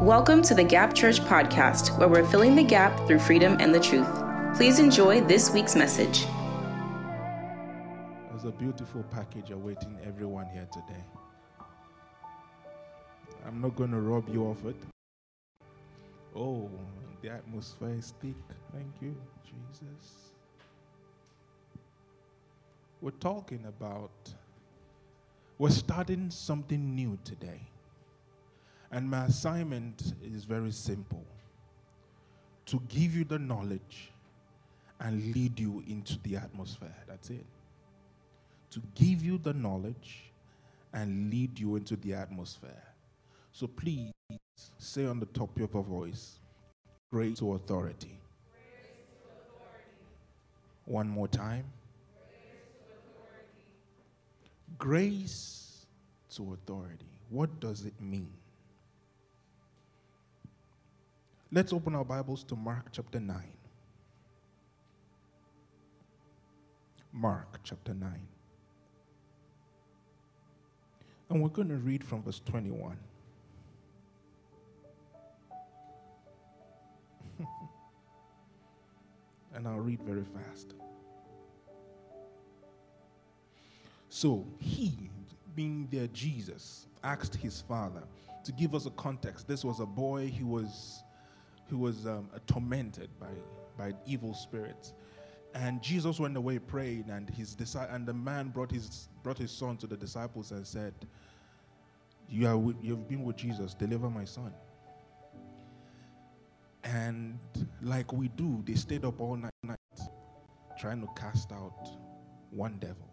Welcome to the Gap Church podcast, where we're filling the gap through freedom and the truth. Please enjoy this week's message. There's a beautiful package awaiting everyone here today. I'm not going to rob you of it. Oh, the atmosphere is thick. Thank you, Jesus. We're talking about, we're starting something new today. And my assignment is very simple to give you the knowledge and lead you into the atmosphere. That's it. To give you the knowledge and lead you into the atmosphere. So please say on the top of your voice, grace to authority. One more time. Grace to authority. What does it mean? Let's open our Bibles to Mark chapter 9. Mark chapter 9. And we're going to read from verse 21. and I'll read very fast. So he, being there Jesus, asked his father to give us a context. This was a boy who was who was um, tormented by, by evil spirits. And Jesus went away praying, and his and the man brought his brought his son to the disciples and said, "You are with, you've been with Jesus. Deliver my son." And like we do, they stayed up all night, night trying to cast out one devil.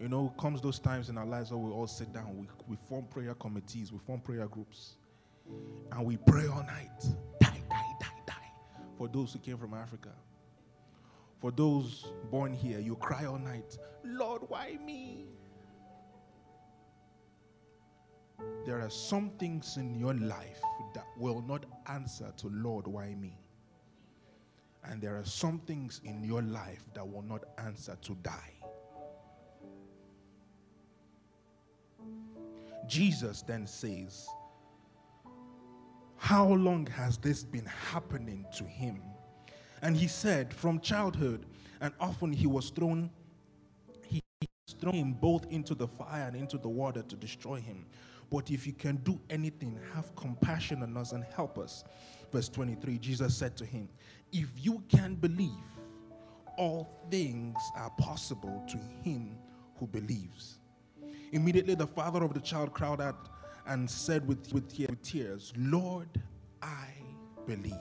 You know, comes those times in our lives where we all sit down, we, we form prayer committees, we form prayer groups, and we pray all night. Die, die, die, die. For those who came from Africa. For those born here, you cry all night, Lord, why me? There are some things in your life that will not answer to Lord, why me? And there are some things in your life that will not answer to die. Jesus then says, How long has this been happening to him? And he said, From childhood, and often he was thrown, he was thrown him both into the fire and into the water to destroy him. But if you can do anything, have compassion on us and help us. Verse 23, Jesus said to him, If you can believe, all things are possible to him who believes. Immediately the father of the child cried out and said with, with tears, Lord, I believe.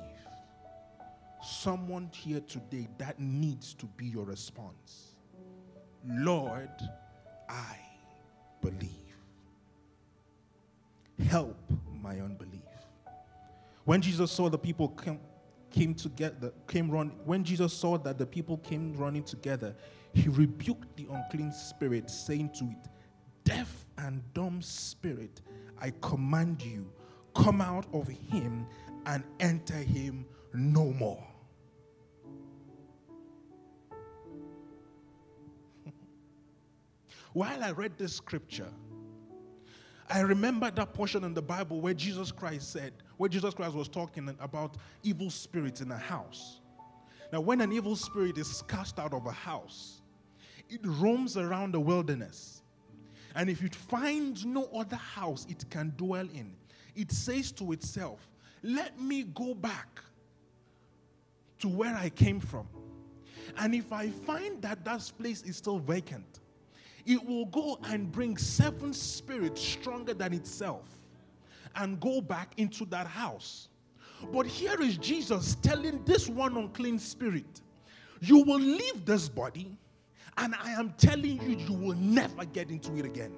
Someone here today that needs to be your response. Lord, I believe. Help my unbelief. When Jesus saw the people come, came together, came run, when Jesus saw that the people came running together, he rebuked the unclean spirit, saying to it, deaf and dumb spirit, I command you, come out of him and enter him no more. While I read this scripture, I remember that portion in the Bible where Jesus Christ said, where Jesus Christ was talking about evil spirits in a house. Now, when an evil spirit is cast out of a house, it roams around the wilderness and if it finds no other house it can dwell in, it says to itself, Let me go back to where I came from. And if I find that that place is still vacant, it will go and bring seven spirits stronger than itself and go back into that house. But here is Jesus telling this one unclean spirit, You will leave this body and I am telling you, you will never get into it again.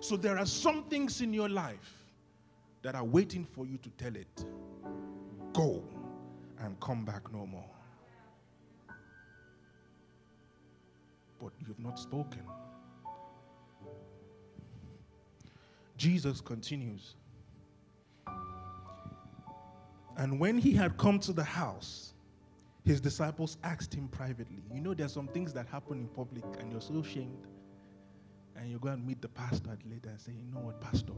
So there are some things in your life that are waiting for you to tell it go and come back no more. But you've not spoken. Jesus continues. And when he had come to the house, his disciples asked him privately. You know, there's some things that happen in public and you're so ashamed. And you go and meet the pastor later and say, You know what, Pastor?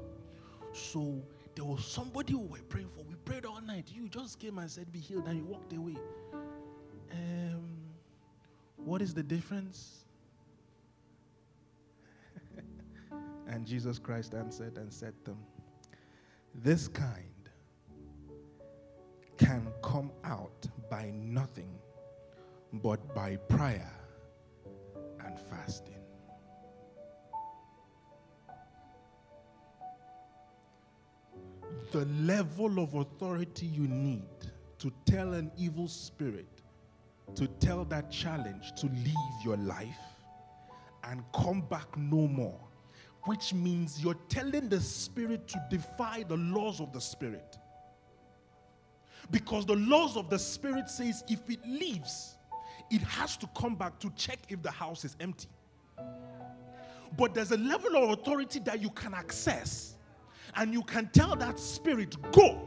So there was somebody we were praying for. We prayed all night. You just came and said, Be healed, and you walked away. Um, what is the difference? and Jesus Christ answered and said to them, This kind can come out by nothing but by prayer and fasting. The level of authority you need to tell an evil spirit, to tell that challenge to leave your life and come back no more, which means you're telling the spirit to defy the laws of the spirit because the laws of the spirit says if it leaves, it has to come back to check if the house is empty. But there's a level of authority that you can access, and you can tell that spirit, go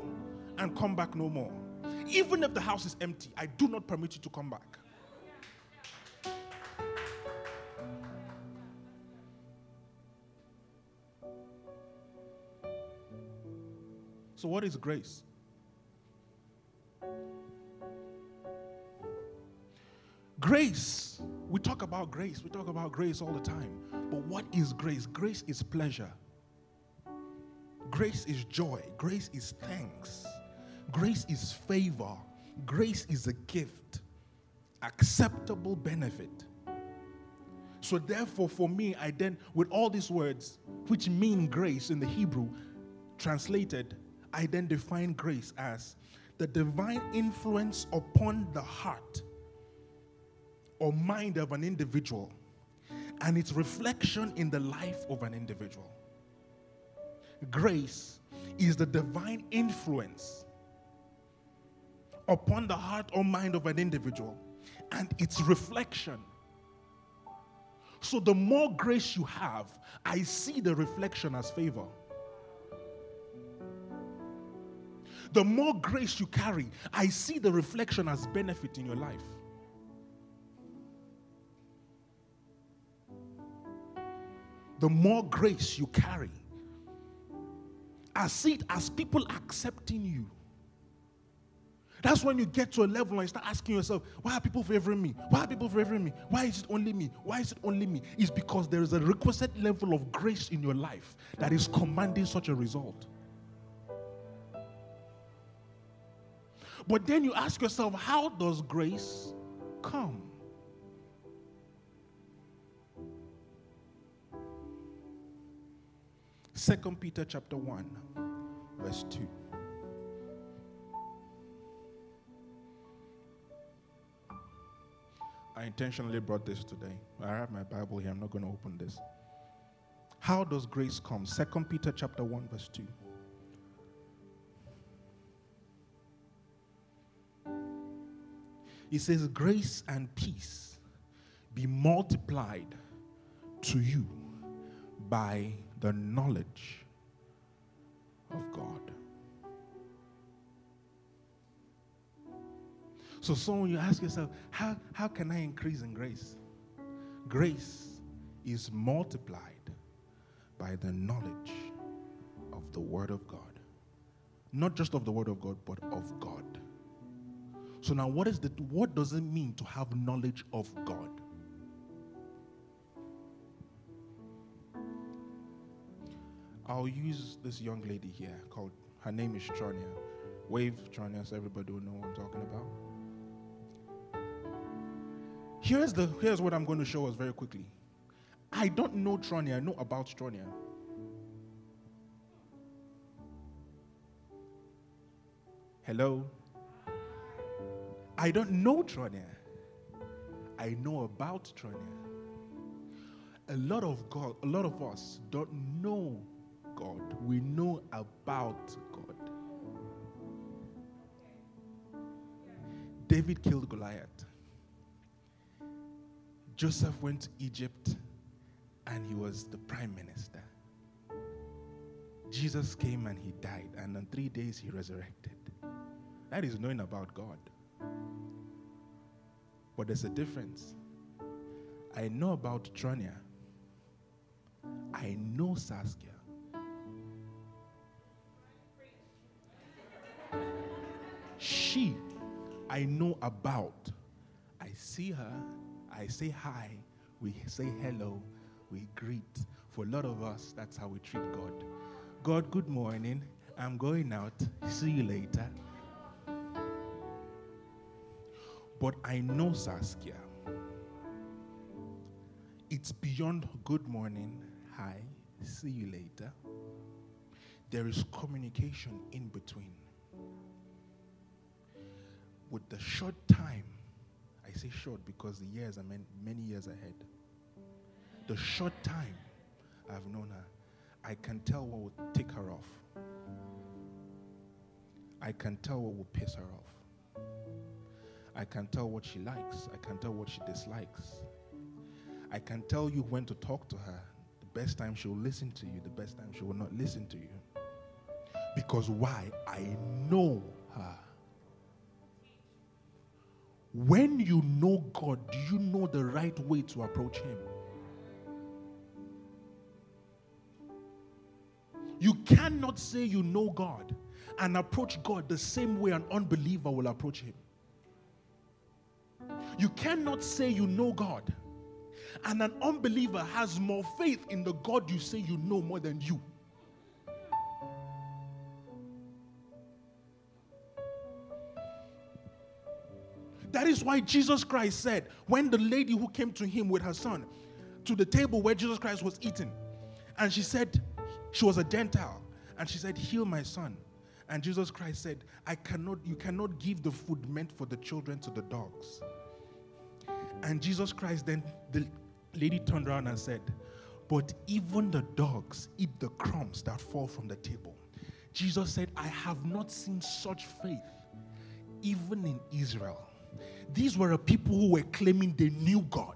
and come back no more. Even if the house is empty, I do not permit you to come back. So, what is grace? Grace. We talk about grace. We talk about grace all the time. But what is grace? Grace is pleasure. Grace is joy. Grace is thanks. Grace is favor. Grace is a gift, acceptable benefit. So, therefore, for me, I then, with all these words, which mean grace in the Hebrew, translated, I then define grace as the divine influence upon the heart or mind of an individual and its reflection in the life of an individual. Grace is the divine influence upon the heart or mind of an individual and its reflection. So, the more grace you have, I see the reflection as favor. The more grace you carry, I see the reflection as benefit in your life. The more grace you carry. I see it as people accepting you. That's when you get to a level and you start asking yourself, why are people favoring me? Why are people favoring me? Why is it only me? Why is it only me? It's because there is a requisite level of grace in your life that is commanding such a result. But then you ask yourself, how does grace come? Second Peter chapter 1, verse 2. I intentionally brought this today. I have my Bible here. I'm not going to open this. How does grace come? Second Peter chapter 1, verse 2. It says, Grace and peace be multiplied to you by the knowledge of God. So, so when you ask yourself, how, how can I increase in grace? Grace is multiplied by the knowledge of the Word of God. Not just of the Word of God, but of God. So now what is the what does it mean to have knowledge of God? I'll use this young lady here called, her name is Tronia. Wave Tronia so everybody will know what I'm talking about. Here's, the, here's what I'm going to show us very quickly. I don't know Tronia, I know about Tronia. Hello? I don't know Tronia. I know about Tronia. A lot of God, a lot of us don't know God. We know about God. David killed Goliath. Joseph went to Egypt and he was the prime minister. Jesus came and he died, and in three days he resurrected. That is knowing about God. But there's a difference. I know about Tronia. I know Saskia. She, I know about. I see her, I say hi, we say hello, we greet. For a lot of us, that's how we treat God. God, good morning. I'm going out. See you later. But I know Saskia. It's beyond good morning, hi, see you later. There is communication in between. With the short time, I say short because the years are many years ahead. The short time I've known her, I can tell what will tick her off. I can tell what will piss her off. I can tell what she likes. I can tell what she dislikes. I can tell you when to talk to her. The best time she will listen to you, the best time she will not listen to you. Because why? I know her. When you know God, do you know the right way to approach Him? You cannot say you know God and approach God the same way an unbeliever will approach Him. You cannot say you know God and an unbeliever has more faith in the God you say you know more than you. That is why Jesus Christ said, when the lady who came to him with her son to the table where Jesus Christ was eating, and she said, she was a Gentile, and she said, Heal my son. And Jesus Christ said, I cannot, you cannot give the food meant for the children to the dogs. And Jesus Christ then, the lady turned around and said, But even the dogs eat the crumbs that fall from the table. Jesus said, I have not seen such faith even in Israel. These were a people who were claiming they knew God.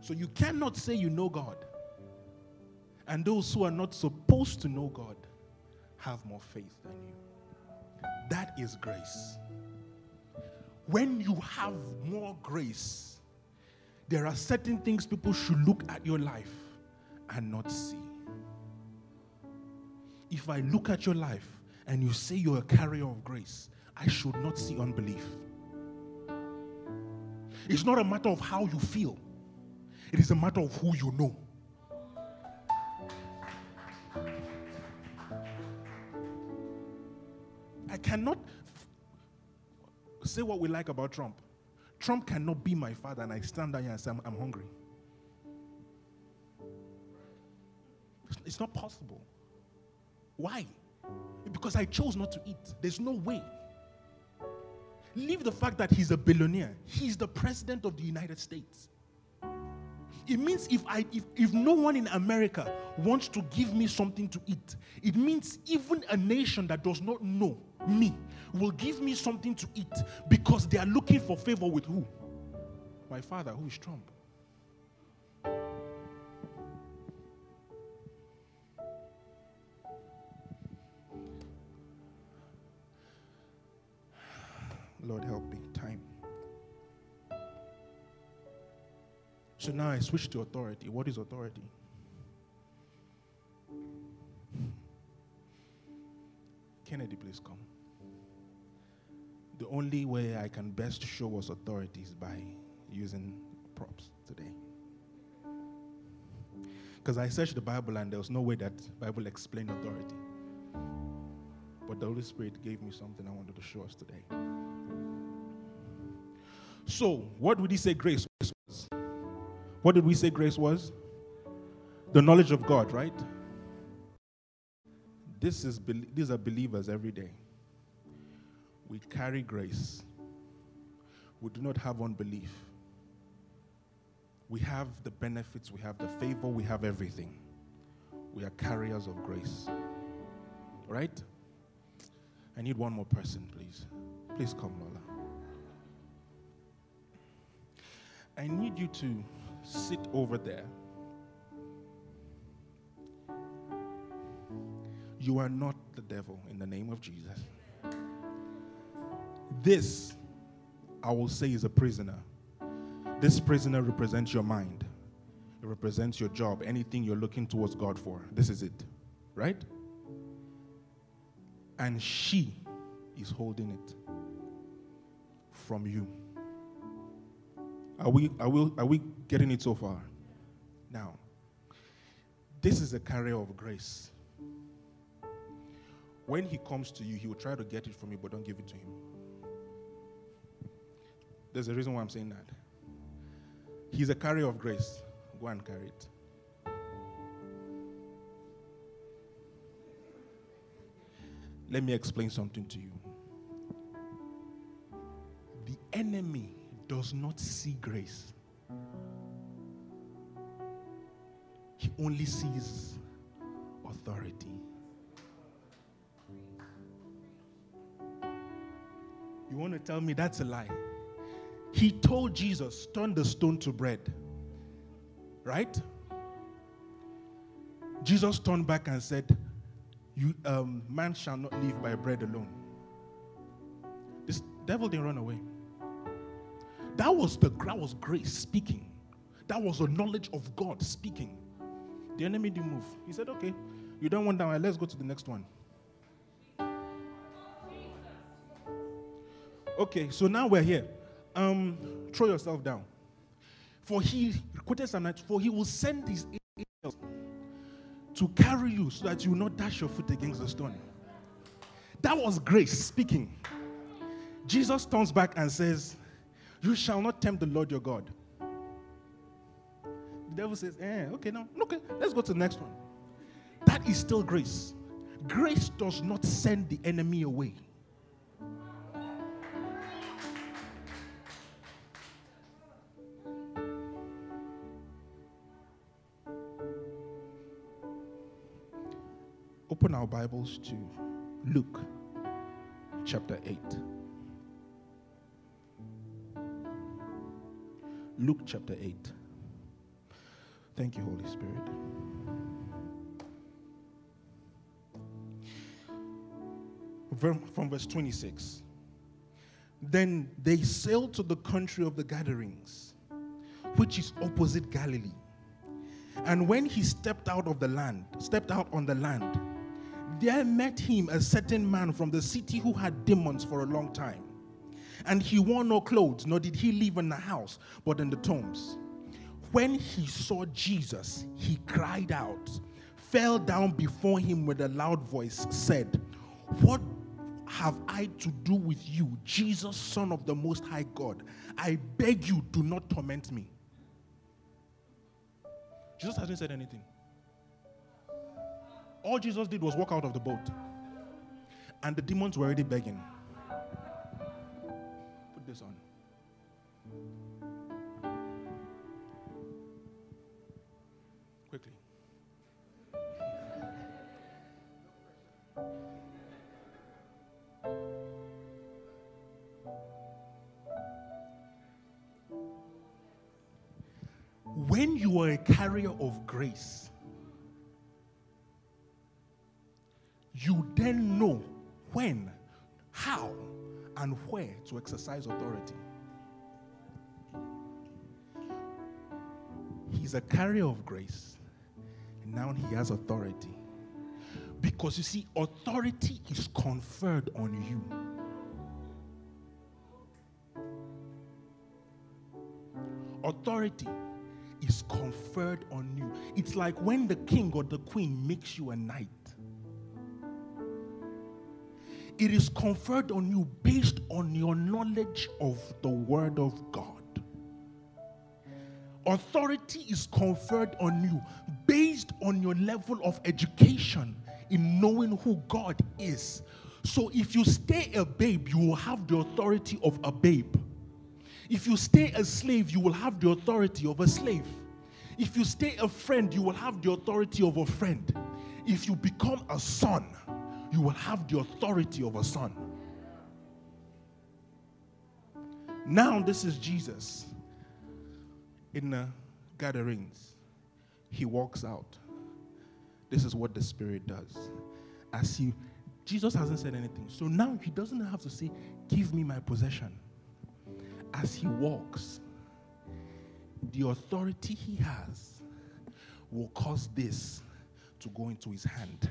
So you cannot say you know God. And those who are not supposed to know God have more faith than you. That is grace. When you have more grace, there are certain things people should look at your life and not see. If I look at your life and you say you're a carrier of grace, I should not see unbelief. It's not a matter of how you feel, it is a matter of who you know. I cannot f- say what we like about Trump. Trump cannot be my father, and I stand there and say, I'm, I'm hungry. It's not possible. Why? Because I chose not to eat. There's no way. Leave the fact that he's a billionaire. He's the president of the United States. It means if I if, if no one in America wants to give me something to eat, it means even a nation that does not know me will give me something to eat because they are looking for favor with who? My father, who is Trump. Lord, help me. Time. So now I switch to authority. What is authority? Kennedy, please come. The only way I can best show us authority is by using props today. Because I searched the Bible and there was no way that Bible explained authority. But the Holy Spirit gave me something I wanted to show us today. So, what would he say grace was? What did we say grace was? The knowledge of God, right? This is these are believers every day. We carry grace. We do not have unbelief. We have the benefits, we have the favor, we have everything. We are carriers of grace. Right? I need one more person, please. Please come, Lola. I need you to sit over there. You are not the devil in the name of Jesus. This, I will say, is a prisoner. This prisoner represents your mind, it represents your job, anything you're looking towards God for. This is it, right? And she is holding it from you. Are we, are we, are we getting it so far? Now, this is a carrier of grace. When he comes to you, he will try to get it from you, but don't give it to him. There's a reason why I'm saying that. He's a carrier of grace. Go and carry it. Let me explain something to you. The enemy does not see grace, he only sees authority. You want to tell me that's a lie? He told Jesus, turn the stone to bread. Right? Jesus turned back and said, you, um, Man shall not live by bread alone. This devil didn't run away. That was the that was grace speaking. That was the knowledge of God speaking. The enemy didn't move. He said, Okay, you don't want that one. Let's go to the next one. Okay, so now we're here. Um, throw yourself down. For he quoted Psalm 9, for he will send his angels to carry you so that you will not dash your foot against the stone. That was grace speaking. Jesus turns back and says, You shall not tempt the Lord your God. The devil says, Eh, okay, now, okay, let's go to the next one. That is still grace. Grace does not send the enemy away. Open our Bibles to Luke chapter 8. Luke chapter 8. Thank you, Holy Spirit. From verse 26. Then they sailed to the country of the Gadarenes, which is opposite Galilee. And when he stepped out of the land, stepped out on the land, there met him a certain man from the city who had demons for a long time. And he wore no clothes, nor did he live in the house, but in the tombs. When he saw Jesus, he cried out, fell down before him with a loud voice, said, What have I to do with you, Jesus, Son of the Most High God? I beg you, do not torment me. Jesus hasn't said anything. All Jesus did was walk out of the boat. And the demons were already begging. You are a carrier of grace, you then know when, how, and where to exercise authority. He's a carrier of grace, and now he has authority. Because you see, authority is conferred on you. Authority is conferred on you. It's like when the king or the queen makes you a knight it is conferred on you based on your knowledge of the Word of God. Authority is conferred on you based on your level of education in knowing who God is. So if you stay a babe, you will have the authority of a babe. If you stay a slave, you will have the authority of a slave. If you stay a friend, you will have the authority of a friend. If you become a son, you will have the authority of a son. Now, this is Jesus in the Gadarenes. He walks out. This is what the Spirit does. As He Jesus hasn't said anything. So now he doesn't have to say, Give me my possession. As he walks, the authority he has will cause this to go into his hand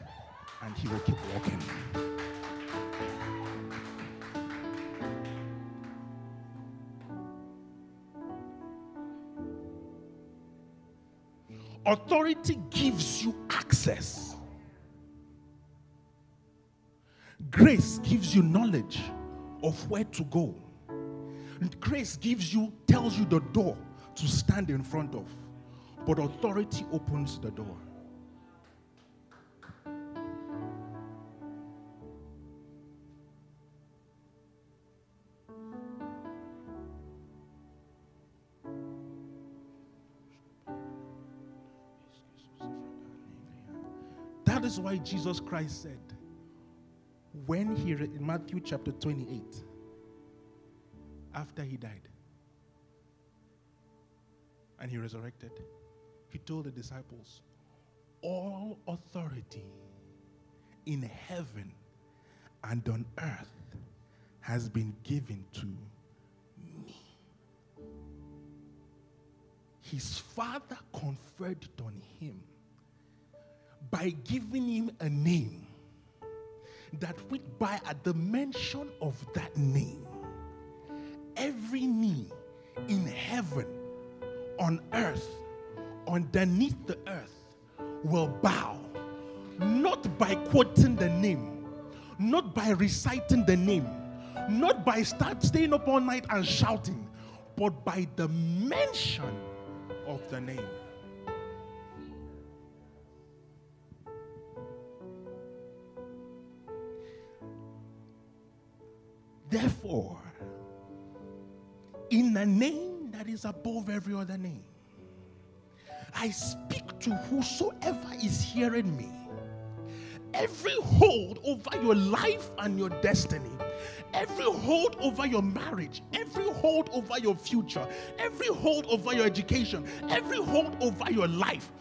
and he will keep walking. Authority gives you access. Grace gives you knowledge of where to go. And grace gives you, tells you the door to stand in front of. But authority opens the door. That is why Jesus Christ said, when he, read in Matthew chapter 28, after he died and he resurrected, he told the disciples, All authority in heaven and on earth has been given to me. His father conferred it on him by giving him a name that with by at the mention of that name every knee in heaven on earth underneath the earth will bow not by quoting the name not by reciting the name not by start staying up all night and shouting but by the mention of the name. Therefore, the name that is above every other name, I speak to whosoever is hearing me. Every hold over your life and your destiny, every hold over your marriage, every hold over your future, every hold over your education, every hold over your life,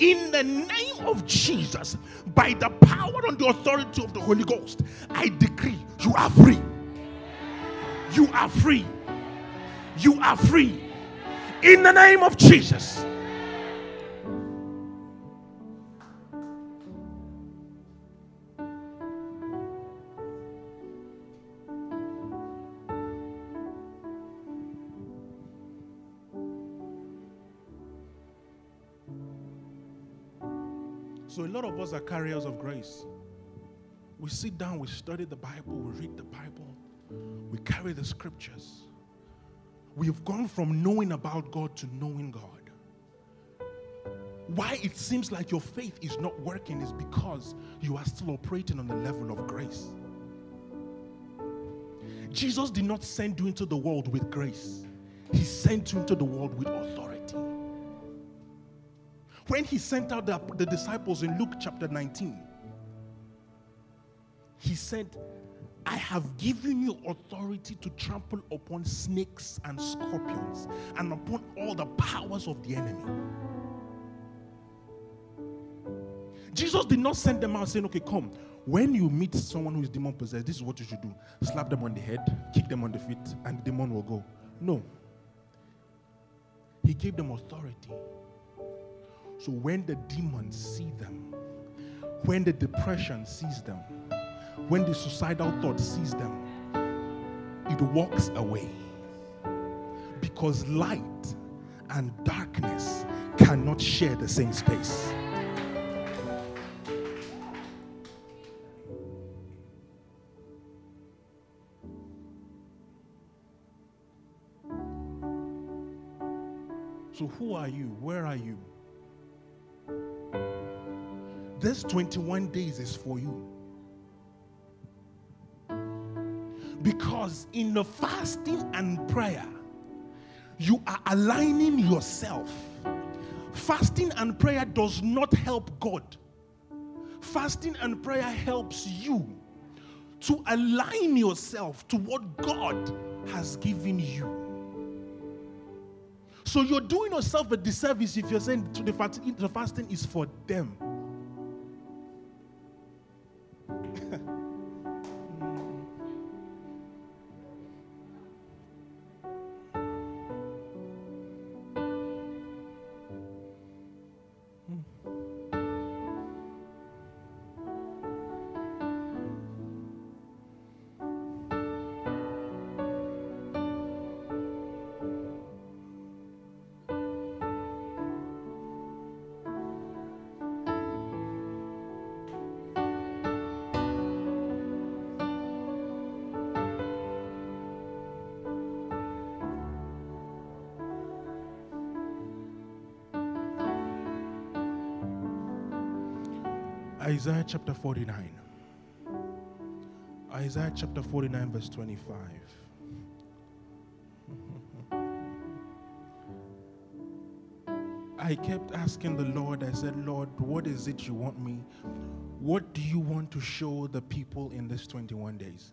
in the name of Jesus, by the power and the authority of the Holy Ghost, I decree you are free. You are free. You are free. In the name of Jesus. So, a lot of us are carriers of grace. We sit down, we study the Bible, we read the Bible, we carry the scriptures. We've gone from knowing about God to knowing God. Why it seems like your faith is not working is because you are still operating on the level of grace. Jesus did not send you into the world with grace, He sent you into the world with authority. When He sent out the, the disciples in Luke chapter 19, He said, I have given you authority to trample upon snakes and scorpions and upon all the powers of the enemy. Jesus did not send them out saying, Okay, come. When you meet someone who is demon possessed, this is what you should do slap them on the head, kick them on the feet, and the demon will go. No. He gave them authority. So when the demons see them, when the depression sees them, when the suicidal thought sees them, it walks away. Because light and darkness cannot share the same space. So, who are you? Where are you? This 21 days is for you. Because in the fasting and prayer, you are aligning yourself. Fasting and prayer does not help God. Fasting and prayer helps you to align yourself to what God has given you. So you're doing yourself a disservice if you're saying fasting, the fasting is for them. Isaiah chapter 49. Isaiah chapter 49, verse 25. I kept asking the Lord, I said, Lord, what is it you want me? What do you want to show the people in this 21 days?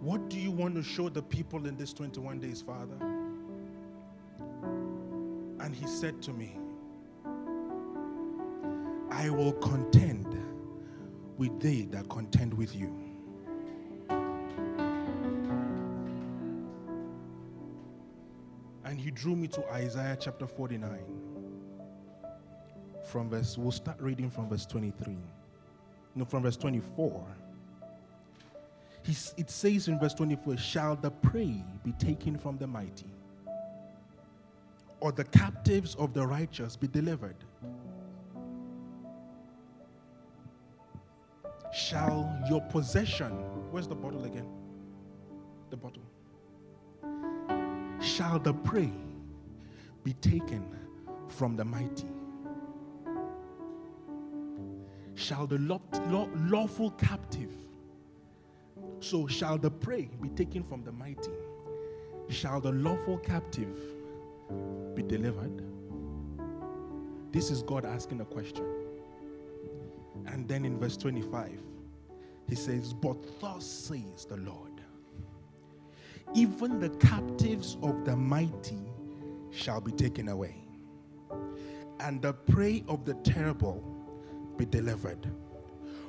What do you want to show the people in this 21 days, Father? And he said to me, I will contend with they that contend with you. And he drew me to Isaiah chapter 49. From verse, we'll start reading from verse 23. No, from verse 24. He, it says in verse 24, Shall the prey be taken from the mighty? Or the captives of the righteous be delivered? Shall your possession, where's the bottle again? The bottle. Shall the prey be taken from the mighty? Shall the lawful captive, so shall the prey be taken from the mighty? Shall the lawful captive be delivered? This is God asking a question. And then in verse 25, he says, But thus says the Lord, even the captives of the mighty shall be taken away, and the prey of the terrible be delivered.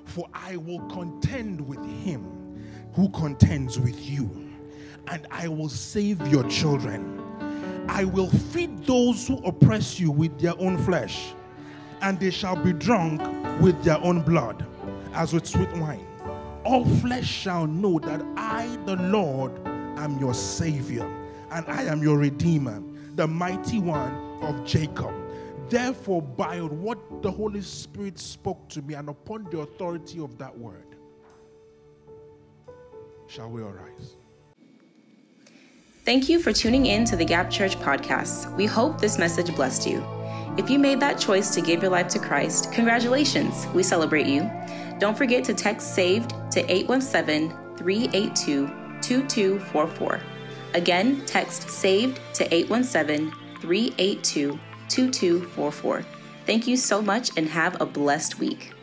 For I will contend with him who contends with you, and I will save your children. I will feed those who oppress you with their own flesh, and they shall be drunk with their own blood, as with sweet wine. All flesh shall know that I, the Lord, am your Savior, and I am your Redeemer, the mighty one of Jacob. Therefore, by what the Holy Spirit spoke to me, and upon the authority of that word, shall we arise. Thank you for tuning in to the Gap Church podcast. We hope this message blessed you. If you made that choice to give your life to Christ, congratulations. We celebrate you. Don't forget to text SAVED to 817 382 2244. Again, text SAVED to 817 382 2244. Thank you so much and have a blessed week.